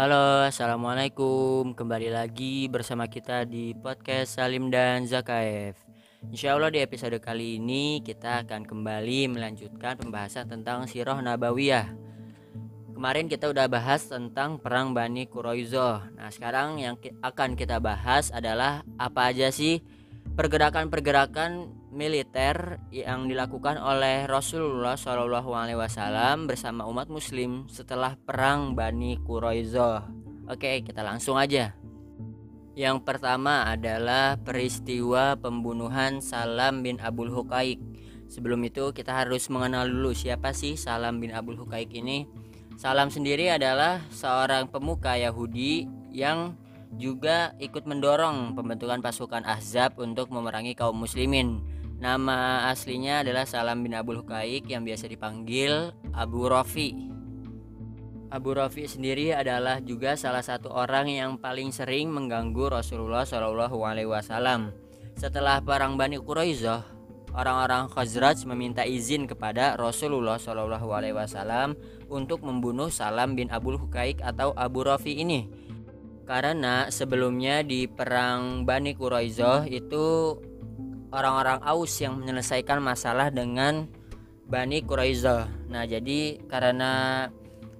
Halo, assalamualaikum. Kembali lagi bersama kita di podcast Salim dan Zakaev. Insya Allah di episode kali ini kita akan kembali melanjutkan pembahasan tentang Sirah Nabawiyah. Kemarin kita udah bahas tentang perang Bani Quraizoh. Nah, sekarang yang akan kita bahas adalah apa aja sih pergerakan-pergerakan militer yang dilakukan oleh Rasulullah Shallallahu Alaihi Wasallam bersama umat Muslim setelah perang Bani Quraizoh. Oke, kita langsung aja. Yang pertama adalah peristiwa pembunuhan Salam bin Abul Hukaik. Sebelum itu kita harus mengenal dulu siapa sih Salam bin Abul Hukaik ini. Salam sendiri adalah seorang pemuka Yahudi yang juga ikut mendorong pembentukan pasukan Ahzab untuk memerangi kaum muslimin Nama aslinya adalah Salam bin Abdul Hukaik yang biasa dipanggil Abu Rafi. Abu Rafi sendiri adalah juga salah satu orang yang paling sering mengganggu Rasulullah Shallallahu Alaihi Wasallam. Setelah perang Bani Quraizah, orang-orang Khazraj meminta izin kepada Rasulullah Shallallahu Alaihi Wasallam untuk membunuh Salam bin Abdul Hukaik atau Abu Rafi ini. Karena sebelumnya di perang Bani Quraizah itu orang-orang Aus yang menyelesaikan masalah dengan Bani Quraiza. Nah, jadi karena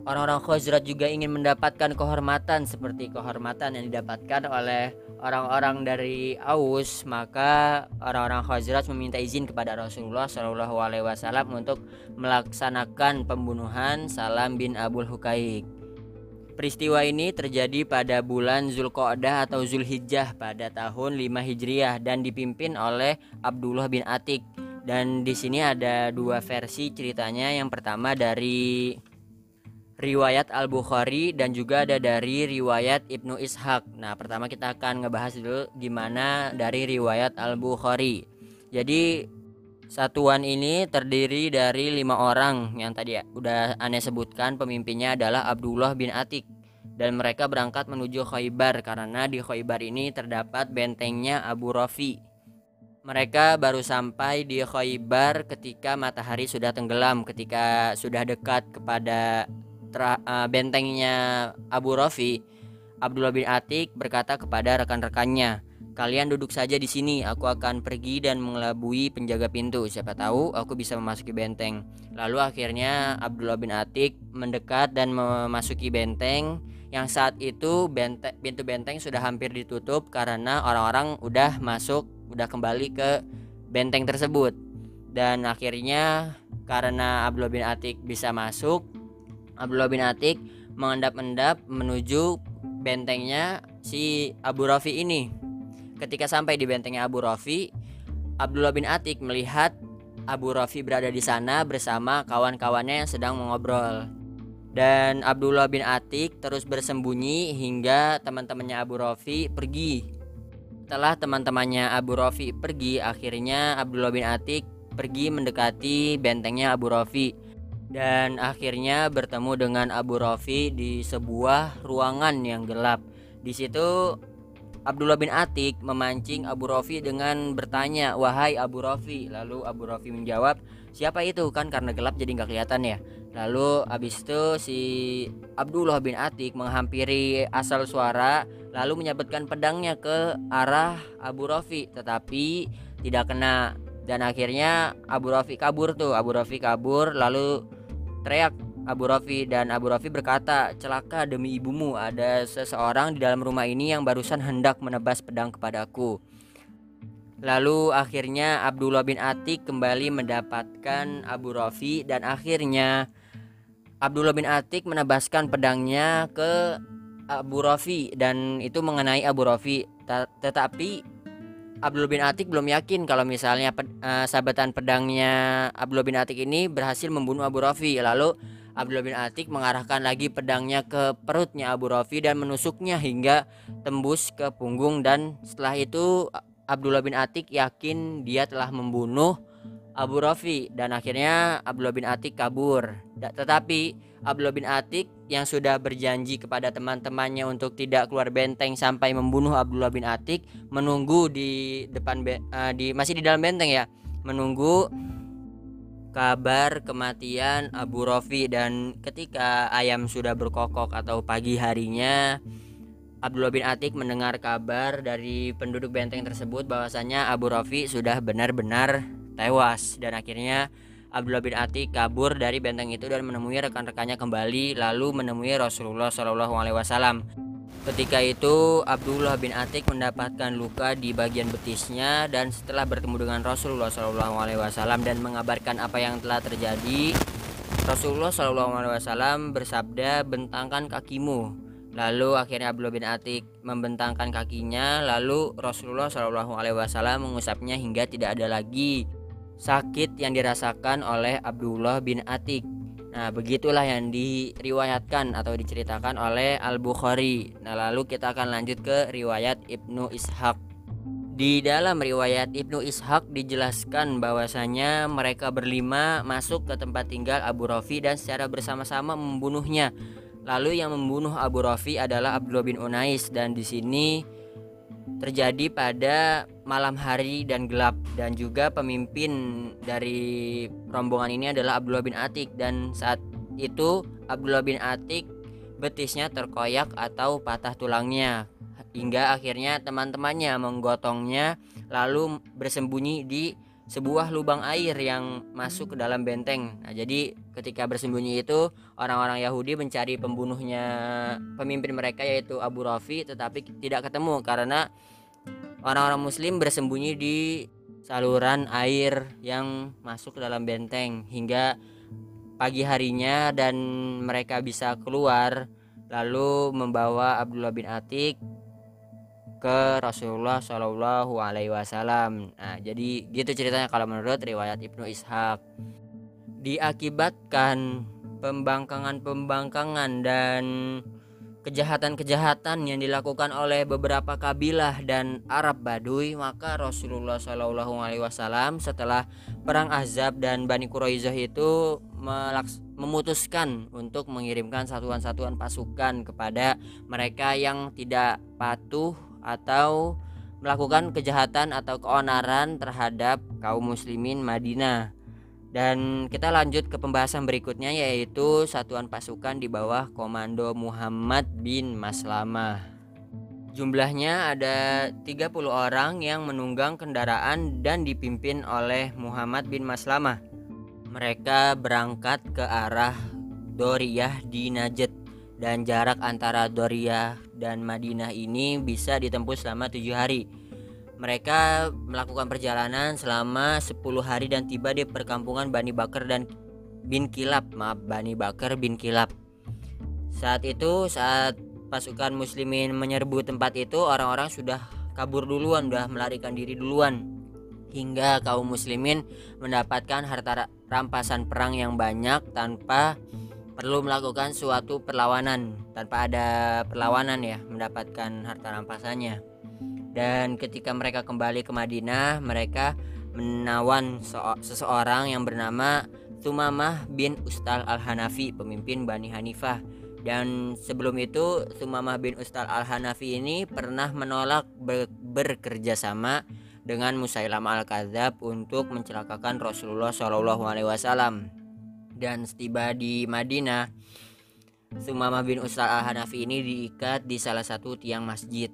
orang-orang Khazraj juga ingin mendapatkan kehormatan seperti kehormatan yang didapatkan oleh orang-orang dari Aus, maka orang-orang Khazraj meminta izin kepada Rasulullah Shallallahu alaihi wasallam untuk melaksanakan pembunuhan Salam bin Abul Hukaik. Peristiwa ini terjadi pada bulan Zulqa'dah atau Zulhijjah pada tahun 5 Hijriah dan dipimpin oleh Abdullah bin Atik. Dan di sini ada dua versi ceritanya. Yang pertama dari riwayat Al-Bukhari dan juga ada dari riwayat Ibnu Ishaq. Nah, pertama kita akan ngebahas dulu gimana dari riwayat Al-Bukhari. Jadi Satuan ini terdiri dari lima orang yang tadi ya, udah aneh sebutkan pemimpinnya adalah Abdullah bin Atik dan mereka berangkat menuju Khaybar karena di Khaybar ini terdapat bentengnya Abu Rafi. Mereka baru sampai di Khaybar ketika matahari sudah tenggelam, ketika sudah dekat kepada uh, bentengnya Abu Rafi. Abdullah bin Atik berkata kepada rekan-rekannya, Kalian duduk saja di sini, aku akan pergi dan mengelabui penjaga pintu. Siapa tahu aku bisa memasuki benteng. Lalu akhirnya Abdullah bin Atik mendekat dan memasuki benteng yang saat itu benteng, pintu benteng sudah hampir ditutup karena orang-orang udah masuk, udah kembali ke benteng tersebut. Dan akhirnya karena Abdullah bin Atik bisa masuk, Abdullah bin Atik mengendap-endap menuju bentengnya si Abu Rafi ini Ketika sampai di bentengnya Abu Rafi, Abdullah bin Atik melihat Abu Rafi berada di sana bersama kawan-kawannya yang sedang mengobrol. Dan Abdullah bin Atik terus bersembunyi hingga teman-temannya Abu Rafi pergi. Setelah teman-temannya Abu Rafi pergi, akhirnya Abdullah bin Atik pergi mendekati bentengnya Abu Rafi dan akhirnya bertemu dengan Abu Rafi di sebuah ruangan yang gelap. Di situ Abdullah bin Atik memancing Abu Rafi dengan bertanya, "Wahai Abu Rafi." Lalu Abu Rafi menjawab, "Siapa itu?" Kan karena gelap jadi nggak kelihatan ya. Lalu habis itu si Abdullah bin Atik menghampiri asal suara lalu menyabetkan pedangnya ke arah Abu Rafi tetapi tidak kena dan akhirnya Abu Rafi kabur tuh. Abu Rafi kabur lalu teriak Abu Rafi dan Abu Rafi berkata, "Celaka demi ibumu, ada seseorang di dalam rumah ini yang barusan hendak menebas pedang kepadaku." Lalu akhirnya Abdullah bin Atik kembali mendapatkan Abu Rafi dan akhirnya Abdullah bin Atik menebaskan pedangnya ke Abu Rafi dan itu mengenai Abu Rafi. Tetapi Abdullah bin Atik belum yakin kalau misalnya uh, sabetan pedangnya Abdullah bin Atik ini berhasil membunuh Abu Rafi. Lalu Abdullah bin Atik mengarahkan lagi pedangnya ke perutnya Abu Rafi dan menusuknya hingga tembus ke punggung dan setelah itu Abdullah bin Atik yakin dia telah membunuh Abu Rafi dan akhirnya Abdullah bin Atik kabur. Tetapi Abdullah bin Atik yang sudah berjanji kepada teman-temannya untuk tidak keluar benteng sampai membunuh Abdullah bin Atik menunggu di depan uh, di masih di dalam benteng ya menunggu kabar kematian Abu Rofi dan ketika ayam sudah berkokok atau pagi harinya Abdullah bin Atik mendengar kabar dari penduduk benteng tersebut bahwasanya Abu Rofi sudah benar-benar tewas dan akhirnya Abdullah bin Atik kabur dari benteng itu dan menemui rekan-rekannya kembali lalu menemui Rasulullah Shallallahu Alaihi Wasallam Ketika itu Abdullah bin Atik mendapatkan luka di bagian betisnya dan setelah bertemu dengan Rasulullah SAW dan mengabarkan apa yang telah terjadi, Rasulullah SAW bersabda bentangkan kakimu. Lalu akhirnya Abdullah bin Atik membentangkan kakinya, lalu Rasulullah SAW mengusapnya hingga tidak ada lagi sakit yang dirasakan oleh Abdullah bin Atik. Nah, begitulah yang diriwayatkan atau diceritakan oleh Al-Bukhari. Nah, lalu kita akan lanjut ke riwayat Ibnu Ishaq. Di dalam riwayat Ibnu Ishaq dijelaskan bahwasanya mereka berlima masuk ke tempat tinggal Abu Rafi dan secara bersama-sama membunuhnya. Lalu yang membunuh Abu Rafi adalah Abdullah bin Unais dan di sini terjadi pada malam hari dan gelap. Dan juga pemimpin dari rombongan ini adalah Abdullah bin Atik. Dan saat itu Abdullah bin Atik betisnya terkoyak atau patah tulangnya hingga akhirnya teman-temannya menggotongnya lalu bersembunyi di sebuah lubang air yang masuk ke dalam benteng. Nah, jadi ketika bersembunyi itu orang-orang Yahudi mencari pembunuhnya pemimpin mereka yaitu Abu Rafi tetapi tidak ketemu karena orang-orang muslim bersembunyi di saluran air yang masuk ke dalam benteng hingga pagi harinya dan mereka bisa keluar lalu membawa Abdullah bin Atik ke Rasulullah Shallallahu Alaihi Wasallam. Nah, jadi gitu ceritanya kalau menurut riwayat Ibnu Ishaq. Diakibatkan pembangkangan-pembangkangan dan kejahatan-kejahatan yang dilakukan oleh beberapa kabilah dan Arab Baduy maka Rasulullah Shallallahu Alaihi Wasallam setelah perang Azab dan Bani Quraizah itu memutuskan untuk mengirimkan satuan-satuan pasukan kepada mereka yang tidak patuh atau melakukan kejahatan atau keonaran terhadap kaum muslimin Madinah dan kita lanjut ke pembahasan berikutnya yaitu satuan pasukan di bawah komando Muhammad bin Maslamah. Jumlahnya ada 30 orang yang menunggang kendaraan dan dipimpin oleh Muhammad bin Maslamah. Mereka berangkat ke arah Doriyah di Najd dan jarak antara Doriyah dan Madinah ini bisa ditempuh selama tujuh hari. Mereka melakukan perjalanan selama 10 hari dan tiba di perkampungan Bani Bakar dan bin Kilab. Maaf, Bani Bakar bin Kilab. Saat itu saat pasukan muslimin menyerbu tempat itu, orang-orang sudah kabur duluan, sudah melarikan diri duluan. Hingga kaum muslimin mendapatkan harta rampasan perang yang banyak tanpa perlu melakukan suatu perlawanan tanpa ada perlawanan ya mendapatkan harta rampasannya dan ketika mereka kembali ke Madinah mereka menawan seseorang yang bernama Sumamah bin Ustal Al-Hanafi pemimpin Bani Hanifah dan sebelum itu Sumamah bin Ustal Al-Hanafi ini pernah menolak ber bekerja sama dengan Musailam Al-Kadzab untuk mencelakakan Rasulullah Shallallahu alaihi wasallam. Dan setiba di Madinah, Sumamah bin Ustal Al-Hanafi ini diikat di salah satu tiang masjid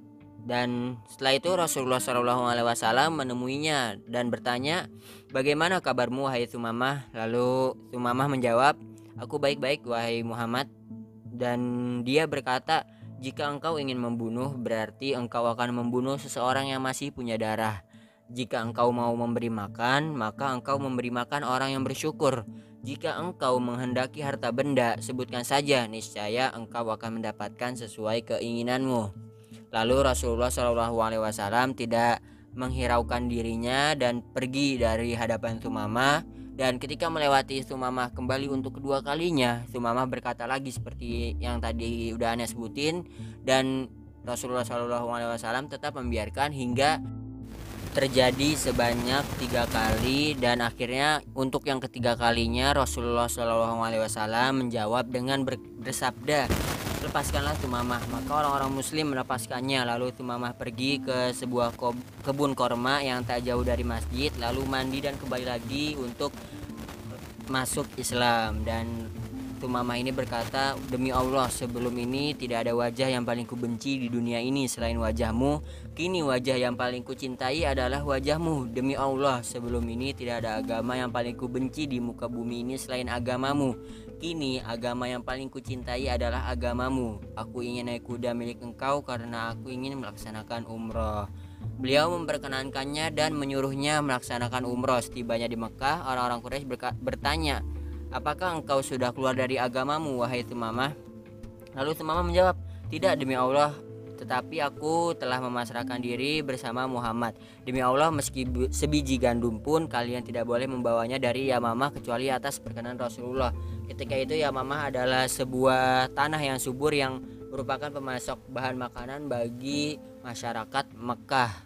dan setelah itu Rasulullah Shallallahu Alaihi Wasallam menemuinya dan bertanya, bagaimana kabarmu Hai Sumamah? Lalu Sumamah menjawab, aku baik-baik wahai Muhammad. Dan dia berkata, jika engkau ingin membunuh berarti engkau akan membunuh seseorang yang masih punya darah. Jika engkau mau memberi makan, maka engkau memberi makan orang yang bersyukur. Jika engkau menghendaki harta benda, sebutkan saja, niscaya engkau akan mendapatkan sesuai keinginanmu. Lalu Rasulullah Shallallahu Alaihi Wasallam tidak menghiraukan dirinya dan pergi dari hadapan Sumama dan ketika melewati Sumama kembali untuk kedua kalinya Sumama berkata lagi seperti yang tadi udah aneh sebutin dan Rasulullah Shallallahu Alaihi Wasallam tetap membiarkan hingga terjadi sebanyak tiga kali dan akhirnya untuk yang ketiga kalinya Rasulullah Shallallahu Alaihi Wasallam menjawab dengan bersabda lepaskanlah Tumamah. Maka orang-orang muslim melepaskannya. Lalu Tumamah pergi ke sebuah kebun korma yang tak jauh dari masjid lalu mandi dan kembali lagi untuk masuk Islam. Dan Tumama ini berkata, Demi Allah sebelum ini tidak ada wajah yang paling kubenci di dunia ini selain wajahmu. Kini wajah yang paling kucintai adalah wajahmu. Demi Allah sebelum ini tidak ada agama yang paling kubenci di muka bumi ini selain agamamu. Kini agama yang paling kucintai adalah agamamu. Aku ingin naik kuda milik engkau karena aku ingin melaksanakan umroh Beliau memperkenankannya dan menyuruhnya melaksanakan umroh Setibanya di Mekah, orang-orang Quraisy bertanya Apakah engkau sudah keluar dari agamamu wahai Tumamah? Lalu Tumamah menjawab, Tidak demi Allah tetapi aku telah memasrahkan diri bersama Muhammad. Demi Allah, meski sebiji gandum pun kalian tidak boleh membawanya dari Yamamah kecuali atas perkenan Rasulullah. Ketika itu Yamamah adalah sebuah tanah yang subur yang merupakan pemasok bahan makanan bagi masyarakat Mekah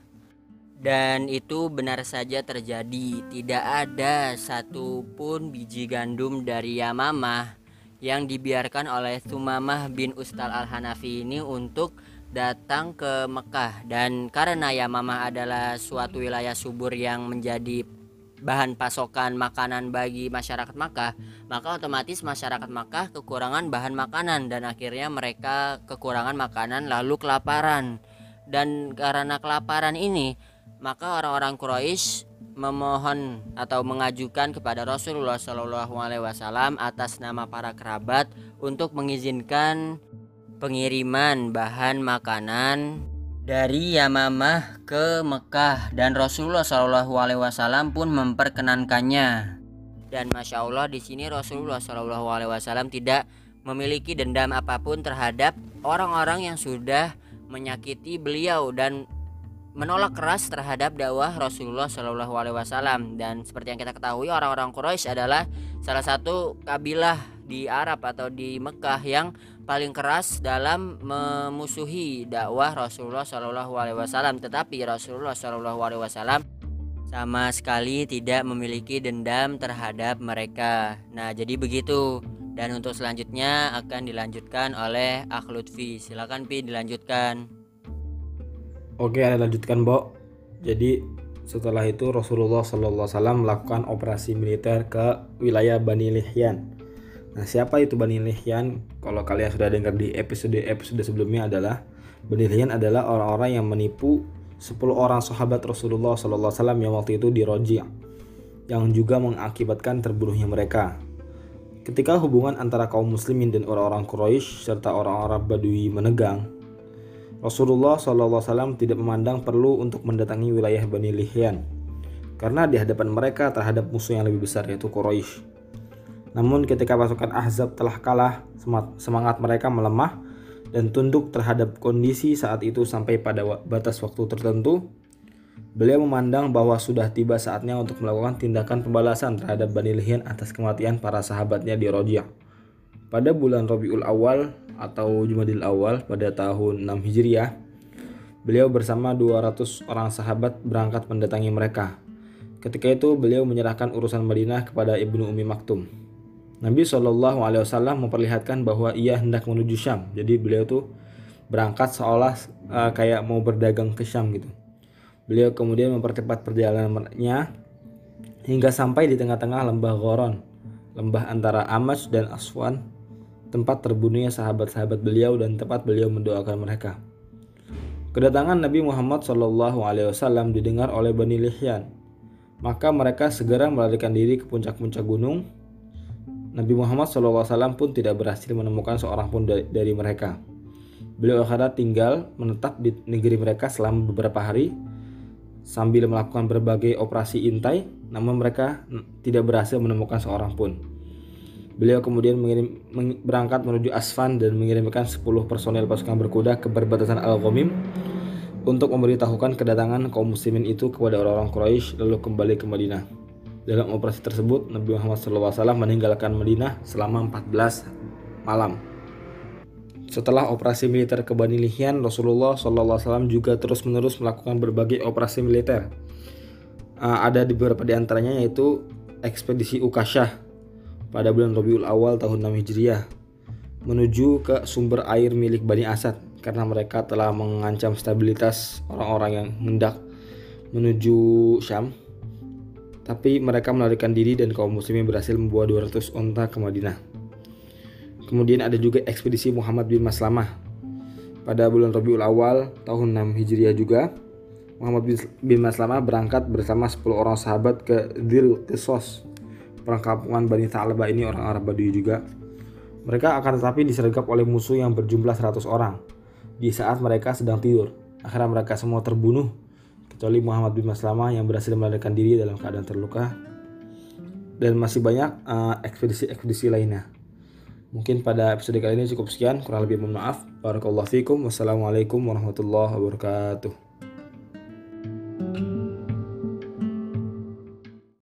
dan itu benar saja terjadi tidak ada satupun biji gandum dari Yamamah yang dibiarkan oleh Sumamah bin Ustal al-Hanafi ini untuk datang ke Mekah dan karena Yamamah adalah suatu wilayah subur yang menjadi bahan pasokan makanan bagi masyarakat Makkah, maka otomatis masyarakat Makkah kekurangan bahan makanan dan akhirnya mereka kekurangan makanan lalu kelaparan. Dan karena kelaparan ini, maka orang-orang Quraisy memohon atau mengajukan kepada Rasulullah Shallallahu Alaihi Wasallam atas nama para kerabat untuk mengizinkan pengiriman bahan makanan dari Yamamah ke Mekah. Dan Rasulullah Shallallahu Alaihi Wasallam pun memperkenankannya. Dan masya Allah di sini Rasulullah Shallallahu Alaihi Wasallam tidak memiliki dendam apa pun terhadap orang-orang yang sudah menyakiti beliau dan menolak keras terhadap dakwah Rasulullah Shallallahu Alaihi Wasallam. Dan seperti yang kita ketahui orang-orang Quraisy adalah salah satu kabilah di Arab atau di Mekah yang paling keras dalam memusuhi dakwah Rasulullah Shallallahu Alaihi Wasallam. Tetapi Rasulullah Shallallahu Alaihi Wasallam sama sekali tidak memiliki dendam terhadap mereka. Nah jadi begitu. Dan untuk selanjutnya akan dilanjutkan oleh Akhlutfi silakan Pi dilanjutkan Oke, ada lanjutkan, Bo. Jadi setelah itu Rasulullah Wasallam melakukan operasi militer ke wilayah Bani Lihyan. Nah, siapa itu Bani Lihyan? Kalau kalian sudah dengar di episode-episode sebelumnya adalah Bani Lihyan adalah orang-orang yang menipu 10 orang sahabat Rasulullah Wasallam yang waktu itu di Roji, yang juga mengakibatkan terbunuhnya mereka. Ketika hubungan antara kaum muslimin dan orang-orang Quraisy serta orang-orang Badui menegang, Rasulullah SAW tidak memandang perlu untuk mendatangi wilayah Bani Lihyan karena di hadapan mereka terhadap musuh yang lebih besar yaitu Quraisy. Namun ketika pasukan Ahzab telah kalah, semangat mereka melemah dan tunduk terhadap kondisi saat itu sampai pada batas waktu tertentu. Beliau memandang bahwa sudah tiba saatnya untuk melakukan tindakan pembalasan terhadap Bani Lihyan atas kematian para sahabatnya di Rojiyah. Pada bulan Rabiul Awal atau Jumadil Awal pada tahun 6 Hijriah, beliau bersama 200 orang sahabat berangkat mendatangi mereka. Ketika itu beliau menyerahkan urusan Madinah kepada Ibnu Umi Maktum. Nabi Shallallahu Alaihi Wasallam memperlihatkan bahwa ia hendak menuju Syam. Jadi beliau tuh berangkat seolah uh, kayak mau berdagang ke Syam gitu. Beliau kemudian mempercepat perjalanannya hingga sampai di tengah-tengah lembah Goron, lembah antara Amash dan Aswan tempat terbunuhnya sahabat-sahabat beliau dan tempat beliau mendoakan mereka. Kedatangan Nabi Muhammad SAW didengar oleh Bani Lihyan. Maka mereka segera melarikan diri ke puncak-puncak gunung. Nabi Muhammad SAW pun tidak berhasil menemukan seorang pun dari mereka. Beliau akhirnya tinggal menetap di negeri mereka selama beberapa hari sambil melakukan berbagai operasi intai, namun mereka tidak berhasil menemukan seorang pun. Beliau kemudian mengirim, berangkat menuju Asfan dan mengirimkan 10 personel pasukan berkuda ke perbatasan Al-Ghamim untuk memberitahukan kedatangan kaum muslimin itu kepada orang-orang Quraisy lalu kembali ke Madinah. Dalam operasi tersebut, Nabi Muhammad SAW meninggalkan Madinah selama 14 malam. Setelah operasi militer ke Bani Lihyan, Rasulullah SAW juga terus-menerus melakukan berbagai operasi militer. Uh, ada beberapa di antaranya yaitu ekspedisi Ukasyah pada bulan Rabiul Awal tahun 6 Hijriah menuju ke sumber air milik Bani Asad karena mereka telah mengancam stabilitas orang-orang yang hendak menuju Syam. Tapi mereka melarikan diri dan kaum muslimin berhasil membawa 200 onta ke Madinah. Kemudian ada juga ekspedisi Muhammad bin Maslamah. Pada bulan Rabiul Awal tahun 6 Hijriah juga, Muhammad bin Maslamah berangkat bersama 10 orang sahabat ke Dil Qisas, perkampungan Bani Tha'labah ini orang Arab Baduy juga. Mereka akan tetapi disergap oleh musuh yang berjumlah 100 orang di saat mereka sedang tidur. Akhirnya mereka semua terbunuh kecuali Muhammad bin Maslamah yang berhasil melarikan diri dalam keadaan terluka dan masih banyak uh, ekspedisi-ekspedisi lainnya. Mungkin pada episode kali ini cukup sekian, kurang lebih mohon maaf. Barakallahu fikum. Wassalamualaikum warahmatullahi wabarakatuh.